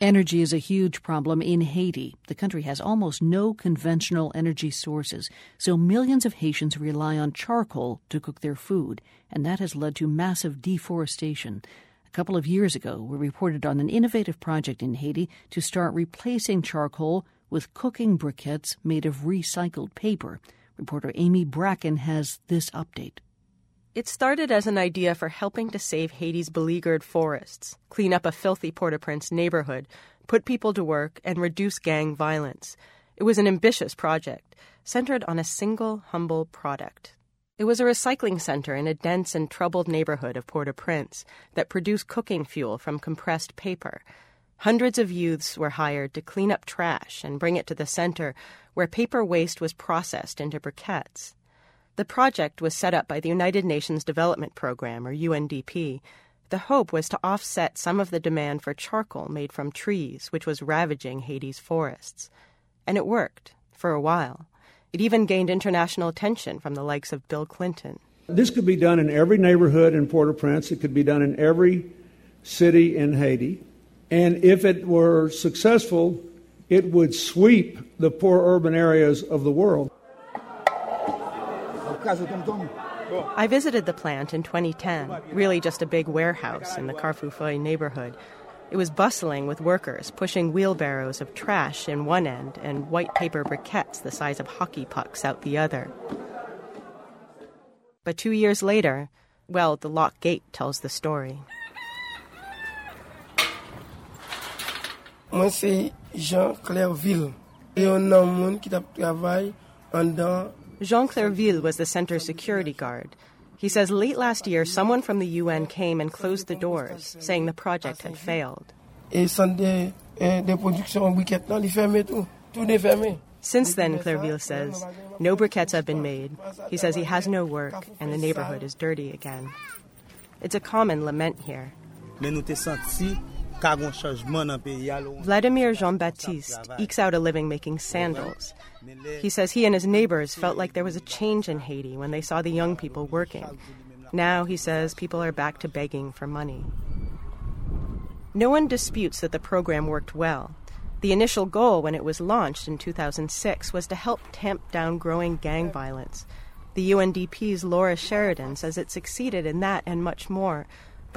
Energy is a huge problem in Haiti. The country has almost no conventional energy sources, so millions of Haitians rely on charcoal to cook their food, and that has led to massive deforestation. A couple of years ago, we reported on an innovative project in Haiti to start replacing charcoal with cooking briquettes made of recycled paper. Reporter Amy Bracken has this update. It started as an idea for helping to save Haiti's beleaguered forests, clean up a filthy Port au Prince neighborhood, put people to work, and reduce gang violence. It was an ambitious project, centered on a single, humble product. It was a recycling center in a dense and troubled neighborhood of Port au Prince that produced cooking fuel from compressed paper. Hundreds of youths were hired to clean up trash and bring it to the center, where paper waste was processed into briquettes. The project was set up by the United Nations Development Program, or UNDP. The hope was to offset some of the demand for charcoal made from trees, which was ravaging Haiti's forests. And it worked, for a while. It even gained international attention from the likes of Bill Clinton. This could be done in every neighborhood in Port au Prince. It could be done in every city in Haiti. And if it were successful, it would sweep the poor urban areas of the world. I visited the plant in 2010, really just a big warehouse in the Carrefour neighborhood. It was bustling with workers pushing wheelbarrows of trash in one end and white paper briquettes the size of hockey pucks out the other. But two years later, well, the lock gate tells the story. Moi, c'est Jean Clairville. Et on a un monde qui travaille en dans Jean Clairville was the center's security guard. He says late last year, someone from the UN came and closed the doors, saying the project had failed. Since then, Clairville says, no briquettes have been made. He says he has no work and the neighborhood is dirty again. It's a common lament here. Vladimir Jean Baptiste ekes out a living making sandals. He says he and his neighbors felt like there was a change in Haiti when they saw the young people working. Now, he says, people are back to begging for money. No one disputes that the program worked well. The initial goal when it was launched in 2006 was to help tamp down growing gang violence. The UNDP's Laura Sheridan says it succeeded in that and much more,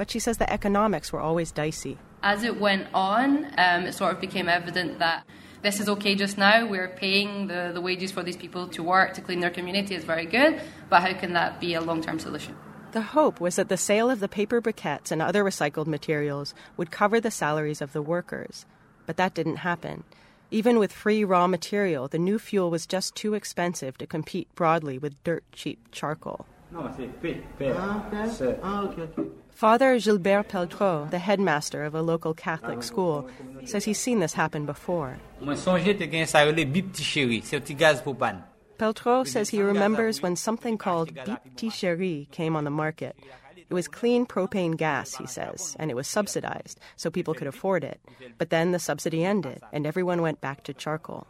but she says the economics were always dicey. As it went on, um, it sort of became evident that this is okay just now. We're paying the, the wages for these people to work, to clean their community is very good, but how can that be a long term solution? The hope was that the sale of the paper briquettes and other recycled materials would cover the salaries of the workers. But that didn't happen. Even with free raw material, the new fuel was just too expensive to compete broadly with dirt cheap charcoal. Father Gilbert Peltreau, the headmaster of a local Catholic school, says he's seen this happen before. Peltreau says he remembers when something called Bip Ticherie came on the market. It was clean propane gas, he says, and it was subsidized, so people could afford it. But then the subsidy ended, and everyone went back to charcoal.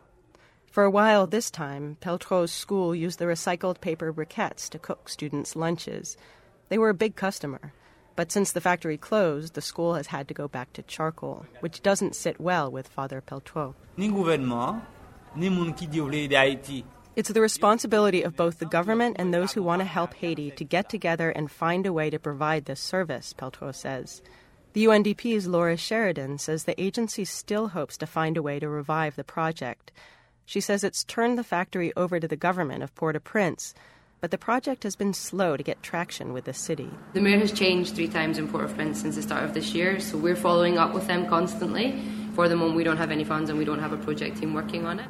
For a while this time, Peltreau's school used the recycled paper briquettes to cook students' lunches. They were a big customer. But since the factory closed, the school has had to go back to charcoal, which doesn't sit well with Father Peltreau. It's the responsibility of both the government and those who want to help Haiti to get together and find a way to provide this service, Peltreau says. The UNDP's Laura Sheridan says the agency still hopes to find a way to revive the project. She says it's turned the factory over to the government of Port au Prince, but the project has been slow to get traction with the city. The mayor has changed three times in Port-au-Prince since the start of this year, so we're following up with them constantly. For the moment, we don't have any funds and we don't have a project team working on it.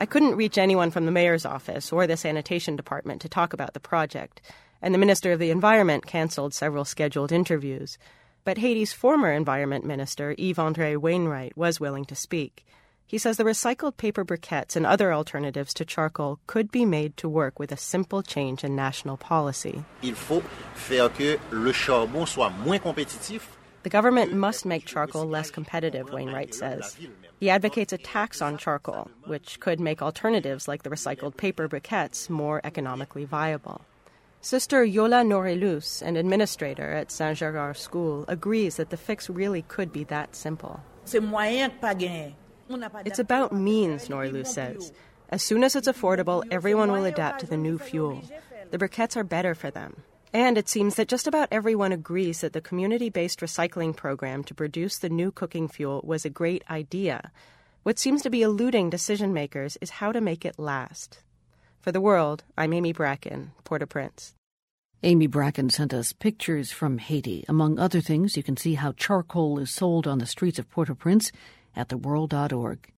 I couldn't reach anyone from the mayor's office or the sanitation department to talk about the project, and the Minister of the Environment canceled several scheduled interviews. But Haiti's former environment minister, Yves Andre Wainwright, was willing to speak. He says the recycled paper briquettes and other alternatives to charcoal could be made to work with a simple change in national policy. Il faut faire que le charbon soit moins compétitif. The government must make charcoal less competitive, Wainwright says. He advocates a tax on charcoal, which could make alternatives like the recycled paper briquettes more economically viable. Sister Yola Norelus, an administrator at Saint Gerard School, agrees that the fix really could be that simple. It's about means, Norelus says. As soon as it's affordable, everyone will adapt to the new fuel. The briquettes are better for them. And it seems that just about everyone agrees that the community based recycling program to produce the new cooking fuel was a great idea. What seems to be eluding decision makers is how to make it last. For the world, I'm Amy Bracken, Port au Prince. Amy Bracken sent us pictures from Haiti. Among other things, you can see how charcoal is sold on the streets of Port au Prince at theworld.org.